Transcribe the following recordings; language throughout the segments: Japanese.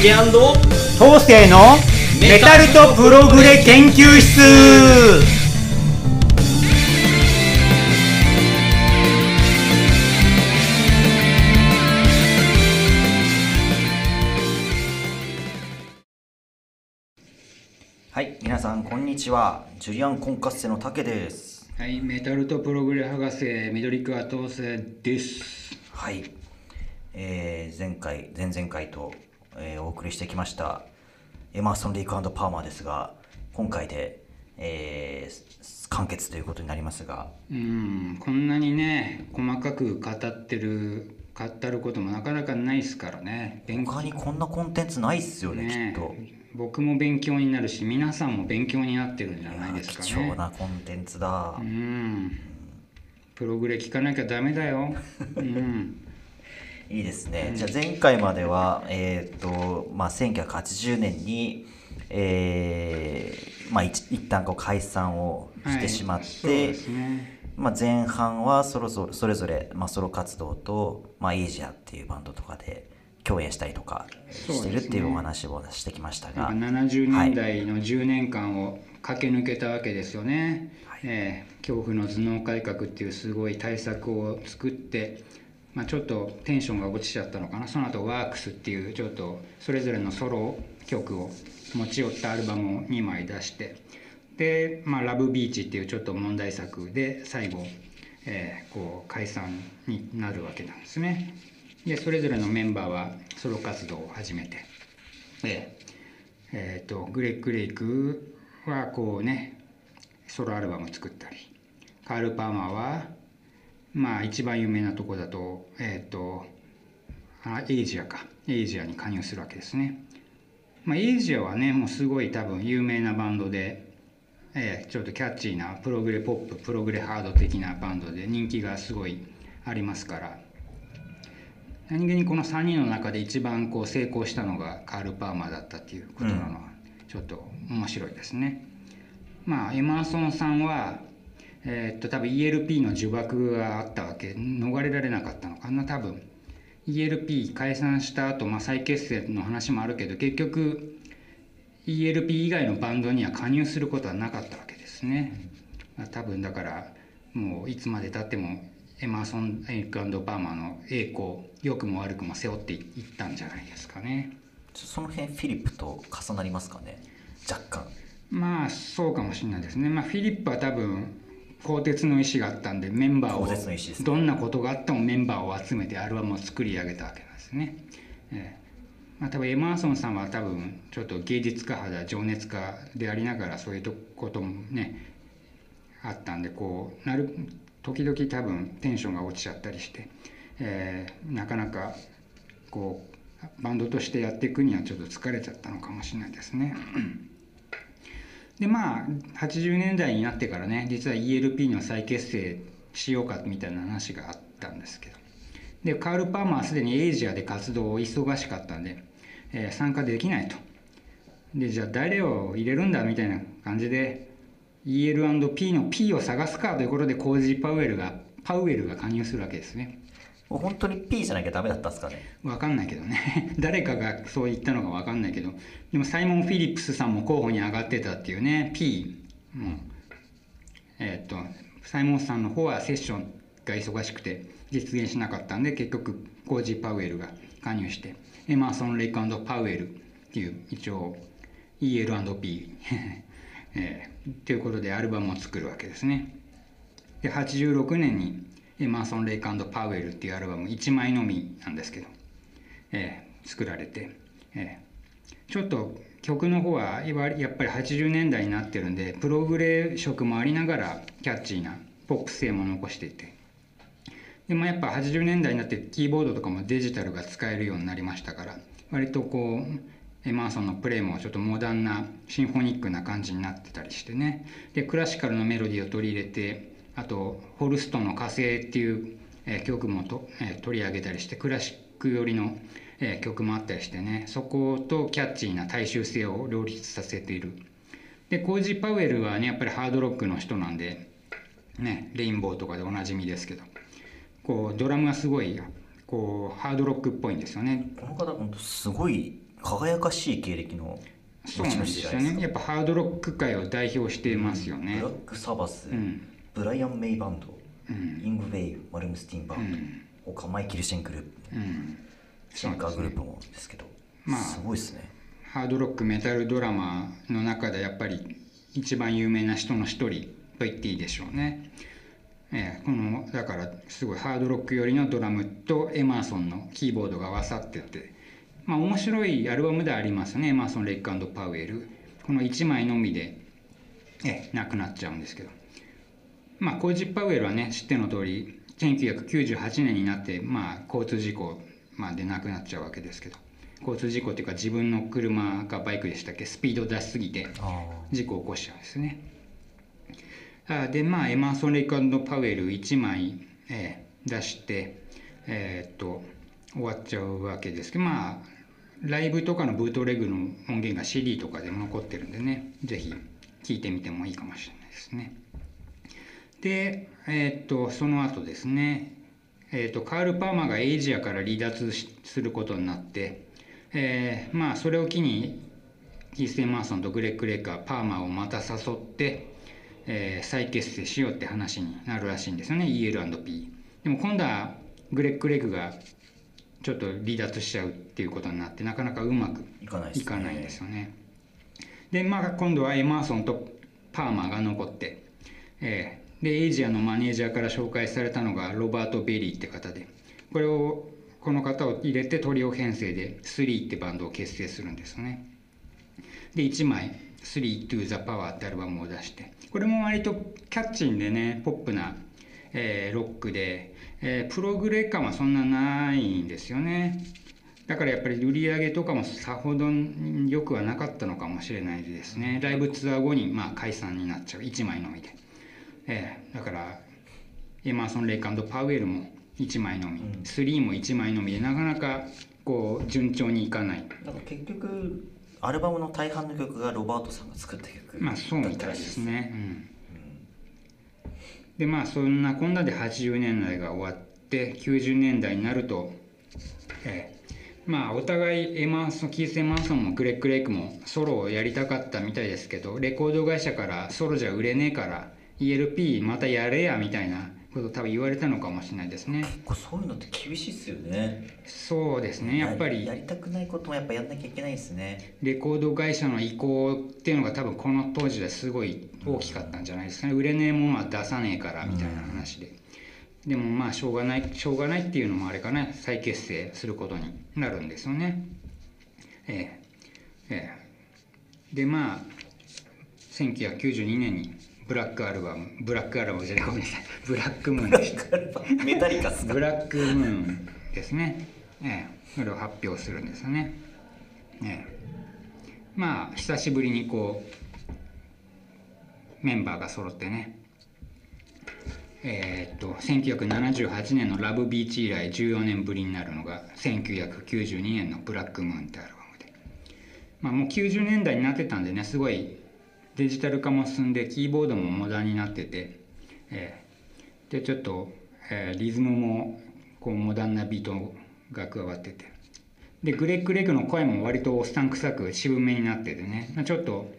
竹東勢のメタルとプログレ研究室。はい皆さんこんにちは。ジュリアン・コンカッセの竹です。はい、メタルとプログレ博士、緑川当世です。はい、えー前回前々回と、えーお送りしてきましたエマーソン・レイクパーマーですが今回で、えー完結ということになりますが。うん、こんなにね、細かく語ってる、語ることもなかなかないですからね。勉他にこんなコンテンツないっすよねねきっと。僕も勉強になるし、皆さんも勉強になってるんじゃないですか貴重ね。なコンテンツだ、うん、プログレ聞かなきゃダメだよ。うん、いいですね、じゃあ前回まではえっ、とまあ1980年にえーまあ一一旦こう解散をしてしまって、はいね。まあ、前半はそれぞれそれぞれ、まあ、ソロ活動と、まあ、エイジアっていうバンドとかで共演したりとかしてるっていうお話をしてきましたが、なんか70年代の10年間を駆け抜けたわけですよね、はい。えー恐怖の頭脳改革っていうすごい対策を作って、まあ、ちょっとテンションが落ちちゃったのかな。その後ワークスっていうちょっとそれぞれのソロ曲を持ち寄ったアルバムを2枚出して。で、まあ、ラブビーチっていうちょっと問題作で最後、えーこう解散になるわけなんですね。でそれぞれのメンバーはソロ活動を始めて。えーえーとグレッグ・レイクはこうねソロアルバム作ったりカール・パーマーはまあ一番有名なとこだとえっ、とあエイジアかエイジアに加入するわけですね。まあ、エイジアはねもうすごい多分有名なバンドで、えーちょっとキャッチーなプログレポッププログレハード的なバンドで人気がすごいありますから何気にこの3人の中で一番こう成功したのがカール・パーマーだったっていうことなのはちょっと面白いですね。まあエマーソンさんは、えーっと多分 ELP の呪縛があったわけ逃れられなかったのかな多分 ELP 解散した後、まあ再結成の話もあるけど結局 ELP 以外のバンドには加入することはなかったわけですね。まあ多分だからもういつまでたってもエマーソン・レイク・パーマーの栄光良くも悪くも背負っていったんじゃないですかね。その辺フィリップと重なりますかね若干まあそうかもしれないですね。まあフィリップは多分鋼鉄の意志があったんでメンバーをねどんなことがあってもメンバーを集めてアルバムを作り上げたわけなんですね。ええまあ多分エマーソンさんは多分ちょっと芸術家肌情熱家でありながらそういうこともねあったんでこうなる時々多分テンションが落ちちゃったりして、えーなかなかこうバンドとしてやっていくにはちょっと疲れちゃったのかもしれないですね。でまあ80年代になってからね実は ELP の再結成しようかみたいな話があったんですけど。でカール・パーマーはすでにエイジアで活動を忙しかったんで、えー参加できないと。でじゃあ誰を入れるんだみたいな感じで EL&P の P を探すかということでコージー・パウエルがパウエルが加入するわけですね。もう本当に P じゃなきゃダメだったんですかね？わかんないけどね。誰かがそう言ったのかわかんないけど。でもサイモン・フィリップスさんも候補に上がってたっていうね。P もえーっとサイモンさんの方はセッションが忙しくて実現しなかったんで結局コージー・パウエルが加入して。エマーソン・レイクパウエルっていう一応 EL&P えーということでアルバムを作るわけですね。で86年にエマーソン・レイクパウエルっていうアルバム1枚のみなんですけど、えー作られて、えーちょっと曲の方はやっぱり80年代になってるんでプログレ色もありながらキャッチーなポップ性も残していて。でもやっぱ80年代になってキーボードとかもデジタルが使えるようになりましたから割とこうエマーソンのプレイもちょっとモダンなシンフォニックな感じになってたりしてね。でクラシカルのメロディーを取り入れてあとホルストンの火星っていう、えー曲もと、えー取り上げたりしてクラシック寄りの、えー曲もあったりしてね。そことキャッチーな大衆性を両立させている。でコージー・パウエルはねやっぱりハードロックの人なんでねレインボーとかでおなじみですけどこうドラムがすごいこうハードロックっぽいんですよね。この方本当すごい輝かしい経歴のそうなんですよね。やっぱハードロック界を代表していますよね。ブラックサバス、うんブライアン・メイバンド、うん。イング・ウェイマルムスティンバンド、うん。他マイケル・シェングループうん。シェンカーグループもですけどまあすごいですね。ハードロックメタルドラマーの中でやっぱり一番有名な人の一人と言っていいでしょうね。ええこのだからすごいハードロック寄りのドラムとエマーソンのキーボードが合わさっててまあ面白いアルバムではありますね。エマーソン・レイクパウエル。この1枚のみで、ええなくなっちゃうんですけどまあコージ・パウエルはね知っての通り1998年になってまあ交通事故まあで亡くなっちゃうわけですけど交通事故っていうか自分の車かバイクでしたっけスピード出しすぎてあ事故を起こしちゃうんですね。あでまあエマーソン・レイクパウエル1枚、えー出してえーっと終わっちゃうわけですけどまあライブとかのブートレグの音源が CD とかでも残ってるんでね是非聴いてみてもいいかもしれないですね。で、えーっとその後ですね、えーっとカール・パーマーがエイジアから離脱しすることになって、えーまあそれを機にキース・エマーソンとグレッグ・レイカーパーマーをまた誘って、えー再結成しようって話になるらしいんですよね EL&P でも今度はグレッグ・レイクがちょっと離脱しちゃうっていうことになってなかなかうまくいかないんですよね。でまあ今度はエマーソンとパーマーが残って、えーでエイジアのマネージャーから紹介されたのがロバート・ベリーって方でこれをこの方を入れてトリオ編成で3ってバンドを結成するんですね。で1枚「3 to the Power」ってアルバムを出してこれも割とキャッチーでねポップな、えーロックで、えープログレ感はそんなないんですよね。だからやっぱり売り上げとかもさほど良くはなかったのかもしれないですね。ライブツアー後にまあ解散になっちゃう。1枚のみで、えーだからエマーソン・レイクパウエルも1枚のみ、うん。3も1枚のみでなかなかこう順調にいかない。か結局アルバムの大半の曲がロバートさんが作った曲まあそうみたいですね。うん、でまあそんなこんなで80年代が終わって90年代になると、えーまあお互いエマーソンキース・エマーソンもグレッグ・レイクもソロをやりたかったみたいですけどレコード会社からソロじゃ売れねえから ELP またやれやみたいなこと多分言われたのかもしれないですね。結構そういうのって厳しいっすよね。そうですね。やっぱりやりたくないこともやっぱやんなきゃいけないですね。レコード会社の意向っていうのが多分この当時ですごい大きかったんじゃないですかね。売れねえものは出さねえからみたいな話で、でもまあしょうがないしょうがないっていうのもあれかな。再結成することになるんですよね。ええ。ええ。でまあ1992年にブラックアルバムブラックアルバムじゃないごめんなさい。ブラックムーンでした。メタリカっすか？ブラックムーンですね、ええ、それを発表するんですよね、ええ、まあ久しぶりにこうメンバーが揃ってね。えーっと1978年の「ラブビーチ」以来14年ぶりになるのが1992年の「ブラックムーン」ってアルバムで、まあ、もう90年代になってたんでねすごいデジタル化も進んでキーボードもモダンになってて、えーでちょっと、えーリズムもこうモダンなビートが加わってて。でグレッグ・レグの声も割とおっさん臭く渋めになっててね。ちょっと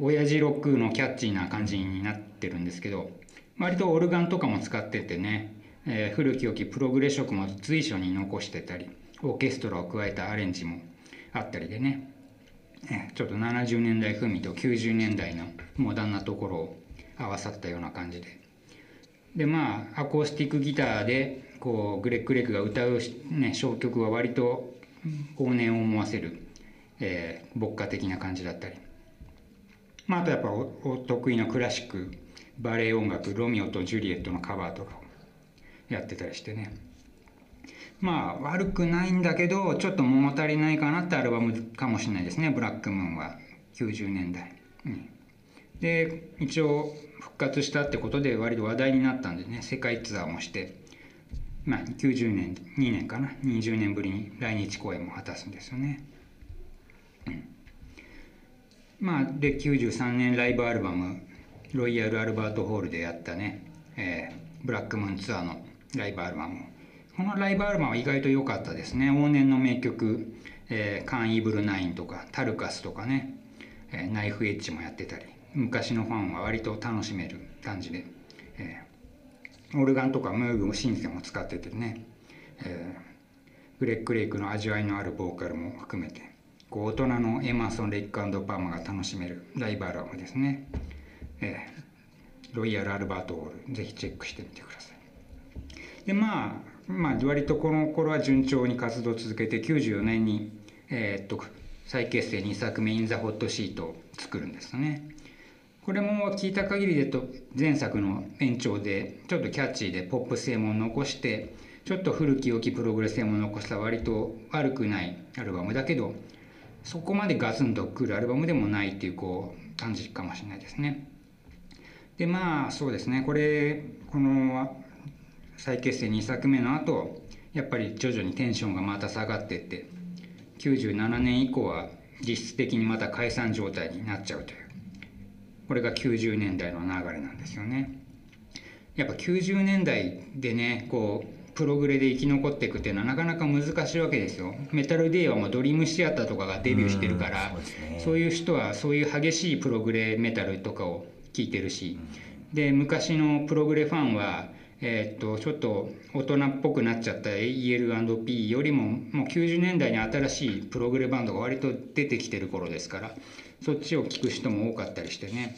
親父ロックのキャッチーな感じになってるんですけど割とオルガンとかも使っててね、えー古き良きプログレ色も随所に残してたりオーケストラを加えたアレンジもあったりでね、ちょっと70年代風味と90年代のモダンなところを合わさったような感じで。でまあアコースティックギターでこうグレッグ・レッグが歌う、ね、小曲は割と往年を思わせる、えー牧歌的な感じだったり、まあ、あとやっぱお得意のクラシックバレエ音楽「ロミオとジュリエット」のカバーとかをやってたりしてね。まあ悪くないんだけどちょっと物足りないかなってアルバムかもしれないですね「ブラックムーン」は。90年代に。で一応復活したってことで割と話題になったんでね世界ツアーもして、まあ、90年2年かな。20年ぶりに来日公演も果たすんですよね。まあで93年ライブアルバムロイヤル・アルバート・ホールでやったね、えーブラックムーンツアーのライブアルバム。このライブアルバムは意外と良かったですね。往年の名曲「えー、カン・イーブル・ナイン」とか「タルカス」とかね、えー、ナイフ・エッジもやってたり昔のファンは割と楽しめる感じで、えー、オルガンとかムーグシンセも使っててね、えー、グレッグ・レイクの味わいのあるボーカルも含めてこう大人のエマーソン・レックパーマが楽しめるライブアルバムですね、えー、ロイヤル・アルバート・ホールぜひチェックしてみてください。でまあまあ割とこの頃は順調に活動を続けて94年にえー、っと再結成2作目「イン・ザ・ホット・シート」を作るんですねこれも聞いた限りでと前作の延長でちょっとキャッチーでポップ性も残してちょっと古き良きプログレス性も残した割と悪くないアルバムだけどそこまでガツンとくるアルバムでもないっていうこう感じかもしれないですね。でまあそうですねこれこの再結成2作目の後やっぱり徐々にテンションがまた下がってって97年以降は実質的にまた解散状態になっちゃうというこれが90年代の流れなんですよね。やっぱ90年代でねこうプログレで生き残っていくっていうのはなかなか難しいわけですよ。メタルデイはもうドリームシアターとかがデビューしてるから、そういう人はそういう激しいプログレメタルとかを聴いてるし、で昔のプログレファンは、えー、っとちょっと大人っぽくなっちゃった EL&P よりももう90年代に新しいプログレバンドが割と出てきてる頃ですからそっちを聴く人も多かったりしてね。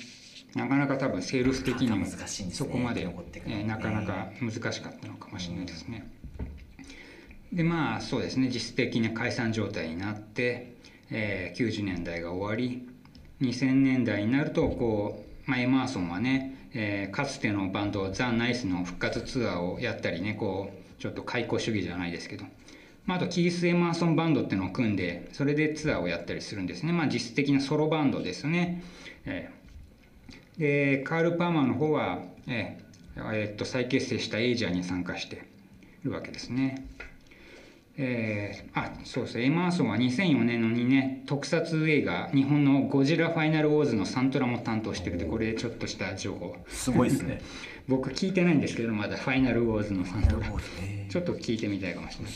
なかなか多分セールス的にもそこまで、えなかなか難しかったのかもしれないですね。でまあそうですね実質的な解散状態になって、えー、90年代が終わり2000年代になるとこう、まあ、エマーソンはね、えー、かつてのバンドザ・ナイスの復活ツアーをやったりねこうちょっと開口主義じゃないですけど、まあ、あとキース・エマーソンバンドっていうのを組んでそれでツアーをやったりするんですねまあ実質的なソロバンドですね。えーでカール・パーマーの方は、ええっと再結成したエイジャーに参加しているわけですね。えー、あそうですエマーソンは2004年のにね特撮映画日本の「ゴジラファイナルウォーズ」のサントラも担当してるでこれちょっとした情報。すごいですね。僕聞いてないんですけどまだ「ファイナルウォーズ」のサントラ。ちょっと聞いてみたいかもしれない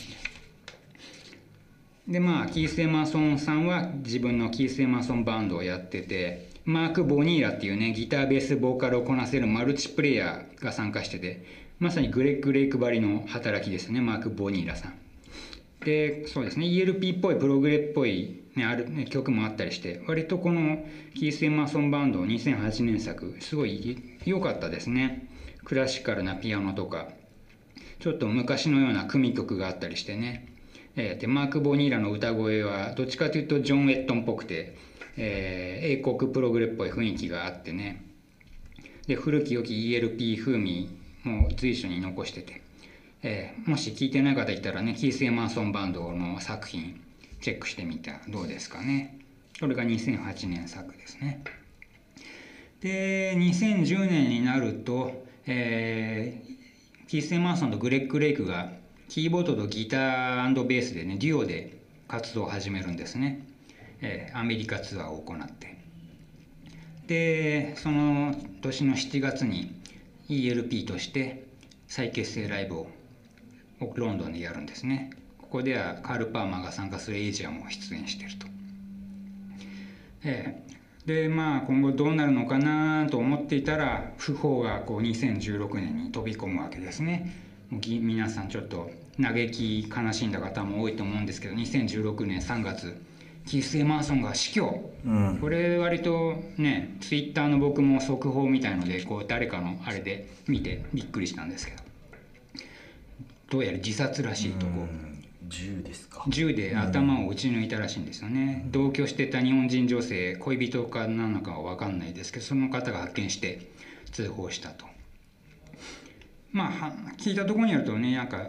でまあキース・エマーソンさんは自分のキース・エマーソンバンドをやっててマーク・ボニーラっていうねギターベースボーカルをこなせるマルチプレイヤーが参加しててまさにグレッグ・レイクばりの働きですねマーク・ボニーラさんでそうですね ELP っぽいプログレっぽい、ね、ある、ね、曲もあったりして割とこのキース・エマーソンバンド2008年作すごい良かったですね。クラシカルなピアノとかちょっと昔のような組曲があったりしてね、え、でマーク・ボニーラの歌声はどっちかというとジョン・ウェットンっぽくてえー、英国プログレっぽい雰囲気があってね。で古き良き ELP 風味も随所に残してて、えー、もし聞いてない方いたらねキース・エマーソンバンドの作品チェックしてみたらどうですかね。これが2008年作ですね。で2010年になると、えー、キース・エマーソンとグレッグ・レイクがキーボードとギターベースでねデュオで活動を始めるんですね。えー、アメリカツアーを行って。でその年の7月に ELP として再結成ライブをロンドンでやるんですね。ここではカール・パーマーが参加するエイジアも出演していると、えー、でまあ今後どうなるのかなと思っていたら訃報がこう2016年に飛び込むわけですね。皆さんちょっと嘆き悲しんだ方も多いと思うんですけど2016年3月キース・エマーソンが死去、うん、これ割とねツイッターの僕も速報みたいのでこう誰かのあれで見てびっくりしたんですけどどうやら自殺らしいとこ、うん、銃ですか。銃で頭を撃ち抜いたらしいんですよね、うん、同居してた日本人女性恋人かなのかは分かんないですけどその方が発見して通報したと。まあ聞いたところによるとねなんか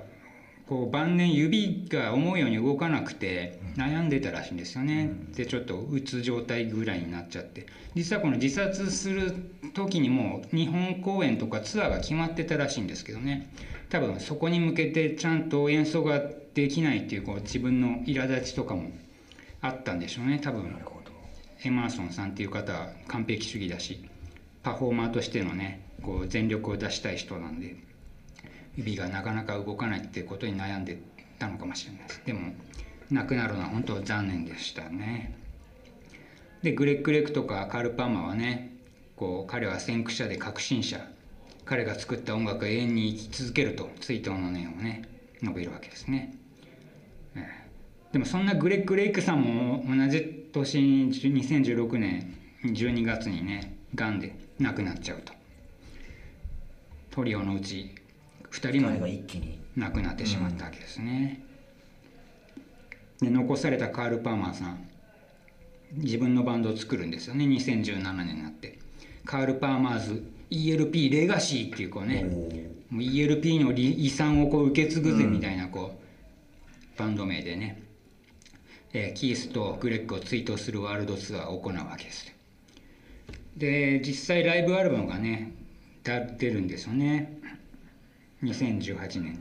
こう晩年指が思うように動かなくて悩んでたらしいんですよね、でちょっとうつ状態ぐらいになっちゃって。実はこの自殺する時にも日本公演とかツアーが決まってたらしいんですけどね。多分そこに向けてちゃんと演奏ができないっていうこう自分の苛立ちとかもあったんでしょうね。多分エマーソンさんっていう方は完璧主義だしパフォーマーとしてのねこう全力を出したい人なんで。指がなかなか動かないってことに悩んでたのかもしれないです。でも亡くなるのは本当残念でしたね。でグレッグ・レクとかカル・パーマはねこう彼は先駆者で革新者。彼が作った音楽が永遠に生き続けると追悼の念をね述べるわけですね、でもそんなグレッグ・レイクさんも同じ年2016年12月にねがんで亡くなっちゃうと。トリオのうち2人も亡くなってしまったわけですね、で残されたカール・パーマーさん自分のバンドを作るんですよね。2017年になって。カール・パーマーズ ELP レガシーっていうこうねもう ELP の遺産をこう受け継ぐぜみたいなこう、バンド名でね、えー、キースとグレッグを追悼するワールドツアーを行うわけです。で実際ライブアルバムがね出るんですよね2018年に、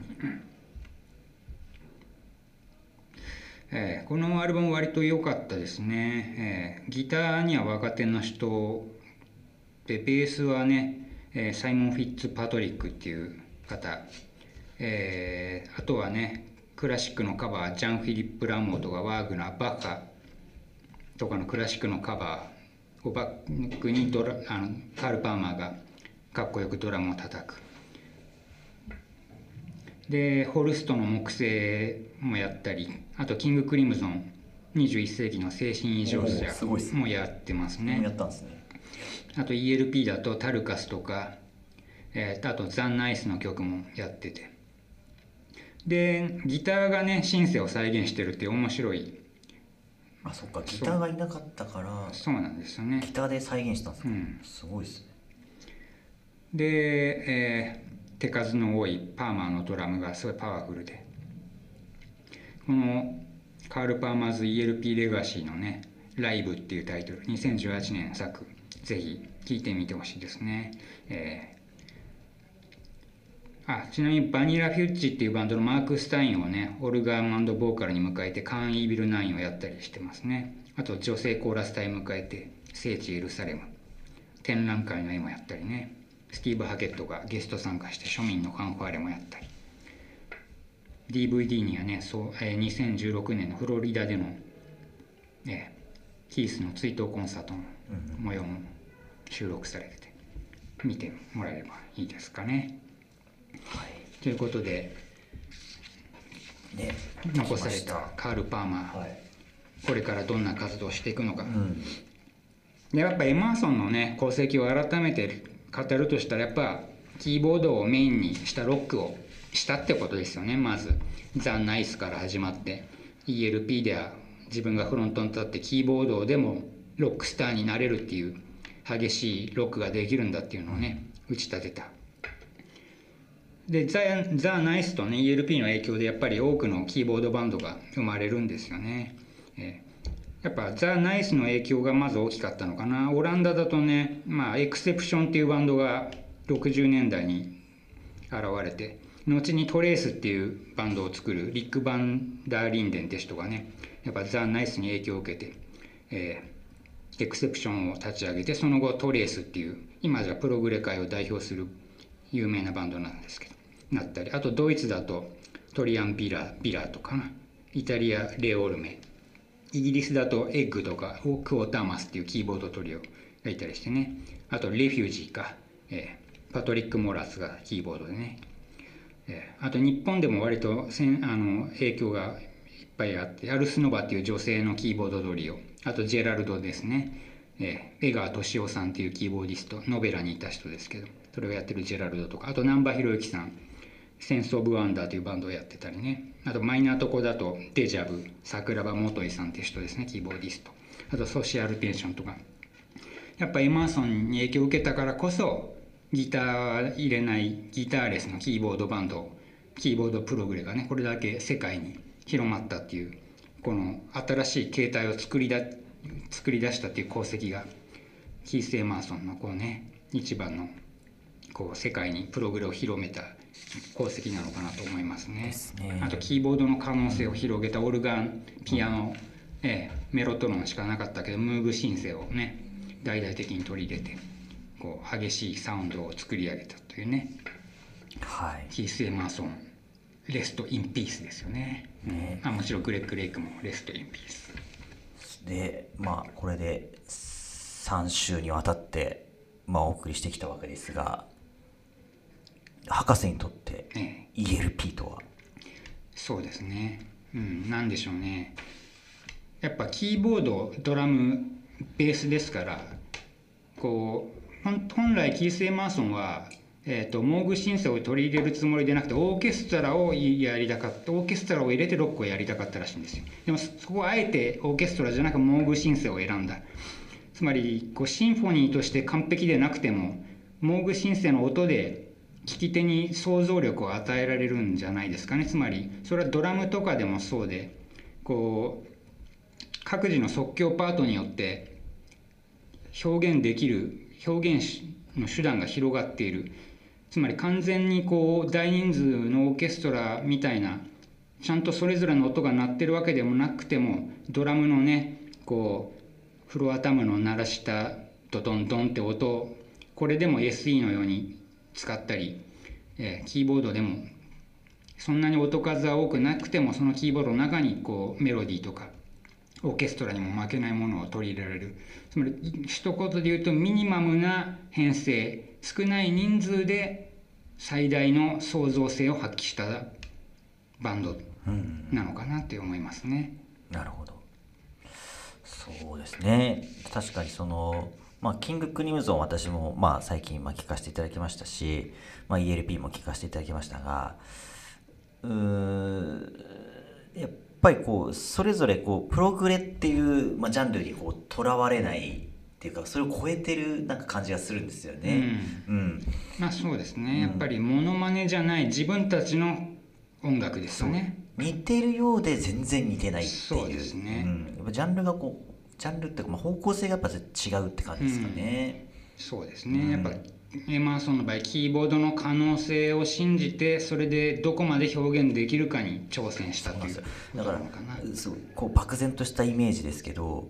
えー、このアルバム割と良かったですね、えー、ギターには若手の人でベースはね、えー、サイモン・フィッツパトリックっていう方、えー、あとはねクラシックのカバージャン・フィリップ・ランモーとかワーグナーバッハ。とかのクラシックのカバーをバックにドラあのカール・パーマーがかっこよくドラムを叩く。でホルストの木星もやったりあとキング・クリムゾン21世紀の精神異常者もやってますね。やったんですね。あと ELP だとタルカスとか、えー、あとザンナイスの曲もやってて。でギターがねシンセを再現してるって面白い。あそっか。ギターがいなかったからそうなんですよね。ギターで再現したんですか、うん、すごいですね。で、えー、手数の多いパーマーのドラムがすごいパワフルで。このカール・パーマーズ ELP レガシーのねライブっていうタイトル2018年作ぜひ聴いてみてほしいですね、えー、あちなみにバニラ・フュッチっていうバンドのマーク・スタインをねオルガンボーカルに迎えてカーン・イービル・ナインをやったりしてますね。あと女性コーラス隊迎えて聖地エルサレム展覧会の絵もやったりね。スティーブ・ハケットがゲスト参加して庶民のファンファーレもやったり。DVD にはねそう、えー、2016年のフロリダでの、えー、キースの追悼コンサートの模様も収録されてて見てもらえればいいですかね。はい、ということで、ね、残された。カール・パーマー、はい、これからどんな活動をしていくのか、うん、でやっぱエマーソンのね功績を改めて語るとしたらやっぱキーボードをメインにしたロックをしたってことですよね。まずザ・ナイスから始まって ELP では自分がフロントに立ってキーボードでもロックスターになれるっていう激しいロックができるんだっていうのをね打ち立てた。でザ・ザ・ナイスとね ELP の影響でやっぱり多くのキーボードバンドが生まれるんですよね、えー、やっぱザ・ナイスの影響がまず大きかったのかな。オランダだとねまあエクセプションっていうバンドが60年代に現れて後にトレースっていうバンドを作るリック・バンダーリンデンって人がねやっぱザ・ナイスに影響を受けて、えエクセプションを立ち上げてその後トレースっていう今じゃプログレ界を代表する有名なバンドなんですけどなったりあとドイツだとトリアンビラートとかな。イタリアレ・オルメ。イギリスだとエッグとかクォーターマスっていうキーボードトリオがいたりしてね。あとレフュージーか、えー、パトリック・モラスがキーボードでね、えー、あと日本でも割とせんあの影響がいっぱいあってアルスノバっていう女性のキーボードトリオ。あとジェラルドですね、えー、永川敏郎さんっていうキーボーディストノベラにいた人ですけどそれをやってるジェラルドとか。あと難波弘之さん。センス・オブ・ワンダーというバンドをやってたりね。あとマイナーとこだとデジャブ桜庭統さんっていう人ですねキーボーディスト。あとソシアルテンションとか。やっぱエマーソンに影響を受けたからこそギター入れないギターレスのキーボードバンドキーボードプログレがねこれだけ世界に広まったっていうこの新しい形態を作りだ作り出したっていう功績がキース・エマーソンのこうね一番のこう世界にプログレを広めた功績なのかなと思いますね。すね。あとキーボードの可能性を広げたオルガンピアノ、ええ、メロトロンしかなかったけどムーグシンセをね大々的に取り入れてこう激しいサウンドを作り上げたというね。はい。キース・エマーソン rest in peace ですよね。ね。あもちろんグレッグ・レイクも rest in peace。でまあこれで3週にわたって、まあ、お送りしてきたわけですが博士にとってえ ELP とは？そうですね。うんなんでしょうね。やっぱキーボードドラムベースですからこう本本来キース・エマーソンは、えー、とモーグシンセを取り入れるつもりでなくてオーケストラをやりたかったオーケストラを入れてロックをやりたかったらしいんですよ。でもそそこはあえてオーケストラじゃなくモーグシンセを選んだ。つまりこうシンフォニーとして完璧でなくてもモーグシンセの音で聴き手に想像力を与えられるんじゃないですかね。つまりそれはドラムとかでもそうでこう各自の即興パートによって表現できる表現の手段が広がっている。つまり完全にこう大人数のオーケストラみたいなちゃんとそれぞれの音が鳴ってるわけでもなくてもドラムのねこうフロアタムの鳴らしたドドンドンって音これでも SE のように使ったり、えーキーボードでもそんなに音数は多くなくてもそのキーボードの中にこうメロディーとかオーケストラにも負けないものを取り入れられる。つまり一言で言うとミニマムな編成少ない人数で最大の創造性を発揮したバンドなのかなって思いますね。なるほど。そうですね。確かにそのまあキングクリムゾン私もまあ最近まあ聞かせていただきましたし、まあ、ELP も聞かせていただきましたがうやっぱりこうそれぞれこうプログレっていう、まあ、ジャンルにこうとらわれないっていうかそれを超えてるなんか感じがするんですよね。うん、まあそうですね。やっぱりモノマネじゃない自分たちの音楽ですよね。似てるようで全然似てないっていう。そうですね。うん、やっぱジャンルがこうジャンルっていうか、まあ、方向性がやっぱ違うって感じですかね。そうですね、やっぱエマーソンの場合キーボードの可能性を信じてそれでどこまで表現できるかに挑戦したというこだからとなのかな。そうこう漠然としたイメージですけど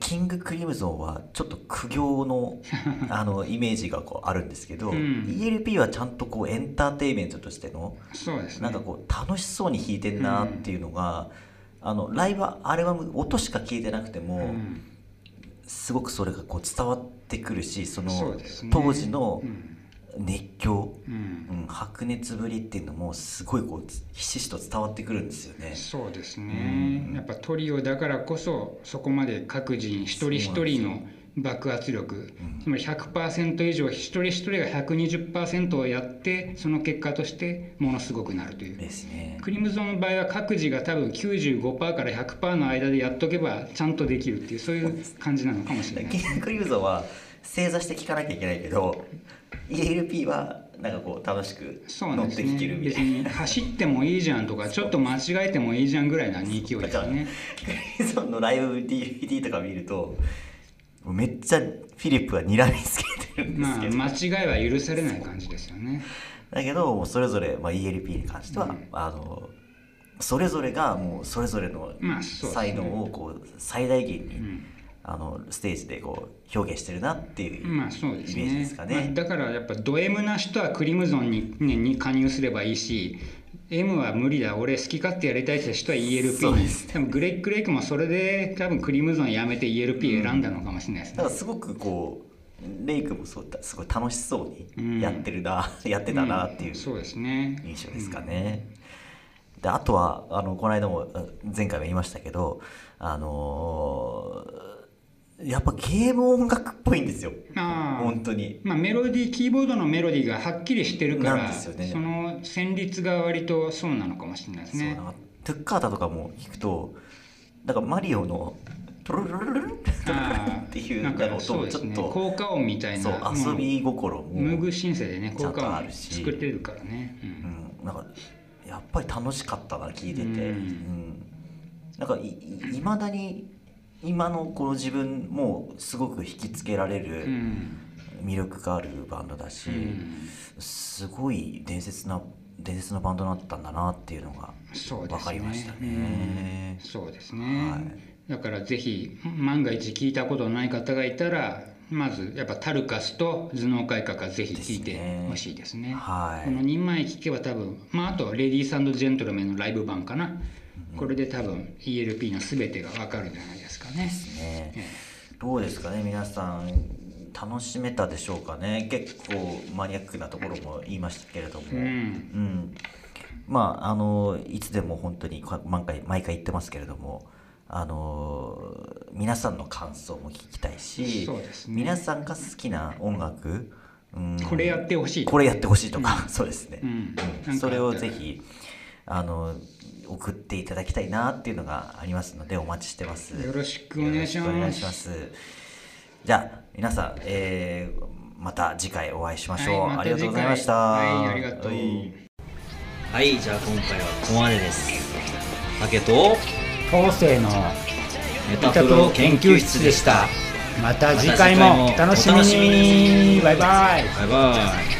キングクリムゾンはちょっと苦行の あのイメージがこうあるんですけど、うん。ELP はちゃんとこうエンターテインメントとしてのそうですね。なんかこう楽しそうに弾いてんなっていうのが、あのライブアルバム音しか聴いてなくても、うんすごくそれがこう伝わってくるしそのね。当時のうん。熱狂、うん。うん白熱ぶりっていうのもすごいこうひしひしと伝わってくるんですよね。そうですね、やっぱトリオだからこそそこまで各人一人一人の爆発力、つまり100%以上一人一人が120%をやってその結果としてものすごくなるという。ですね。クリムゾンの場合は各自が多分95%から100%の間でやっとけばちゃんとできるっていうそういう感じなのかもしれない。クリムゾンは正座して聴かなきゃいけないけど ELP はなんかこう楽しく乗って聴けるねみたいな。別に走ってもいいじゃんとかちょっと間違えてもいいじゃんぐらいな勢いですよね。クリムゾンのライブ DVD とか見るとめっちゃフィリップが睨みつけてるんですまあけど、間違いは許されない感じですよね。だけどもうそれぞれ、まあ、ELP に関しては、あのそれぞれがもうそれぞれの才能をこう最大限に、ん。あのステージでこう表現してるなっていうイメまあそうですージねですかね。まあ、だからやっぱド M な人はクリムゾンに,、ね、に加入すればいいし M は無理だ。俺好き勝手やりたいって人は ELP に、です。多分グレッグ・レイクもそれで多分クリムゾンやめて ELP 選んだのかもしれないですね。だからすごくこうレイ君もそうだ。すごい楽しそううん。にやってるな、やってたなっていううん。そうですね。印象ですかね。であとはあのこの間もあ前回も言いましたけどあのーやっぱゲーム音楽っぽいんですよ。本当に。まあ、メロディーキーボードのメロディーがはっきりしてるからね。その旋律が割とそうなのかもしれないですね。そうトゥッカータとかも聞くとなんかマリオのトロロロロロントロっていうーなんか音ちょっと効果音みたいな遊び心もムーグシンセでね効果音あるし作ってるからね、うんうん、なんかやっぱり楽しかったな聞いてて、うんうんなんかいいまだに今のこの自分もすごく引きつけられうるん。魅力があるバンドだし、うん。すごい伝説な伝説のバンドだったんだなっていうのが分かりましたね。うん。そうですね、はい。だからぜひ万が一聞いたことない方がいたらまずやっぱタルカスと頭脳改革はぜひ聞いてほしいですね。はい。この2枚聞けば多分、まあ、あとレディースジェントルメンのライブ版かな、これで多分 ELP の全てが分かるんじゃないですかね。ね。えどうですかね皆さん楽しめたでしょうかね。結構マニアックなところも言いましたけれども、うん。うん。まああのいつでも本当にこ毎回毎回言ってますけれどもあの皆さんの感想も聞きたいし、ね。皆さんが好きな音楽、うん、これやってほしいとこれやってほしいとか、そうですね、うん。それをぜひあの送っていただきたいなっていうのがありますのでお待ちしてます。よろしくお願いします。よろくお願いします。じゃあ皆さん、えーまた次回お会いしましょう、はいまたありがとうございました。はいありがとう。はい。はい、じゃあ今回はここまでです。竹と後世のメタプロ研究室でした。また次回もお楽しみに。バイバイ。バイバイ。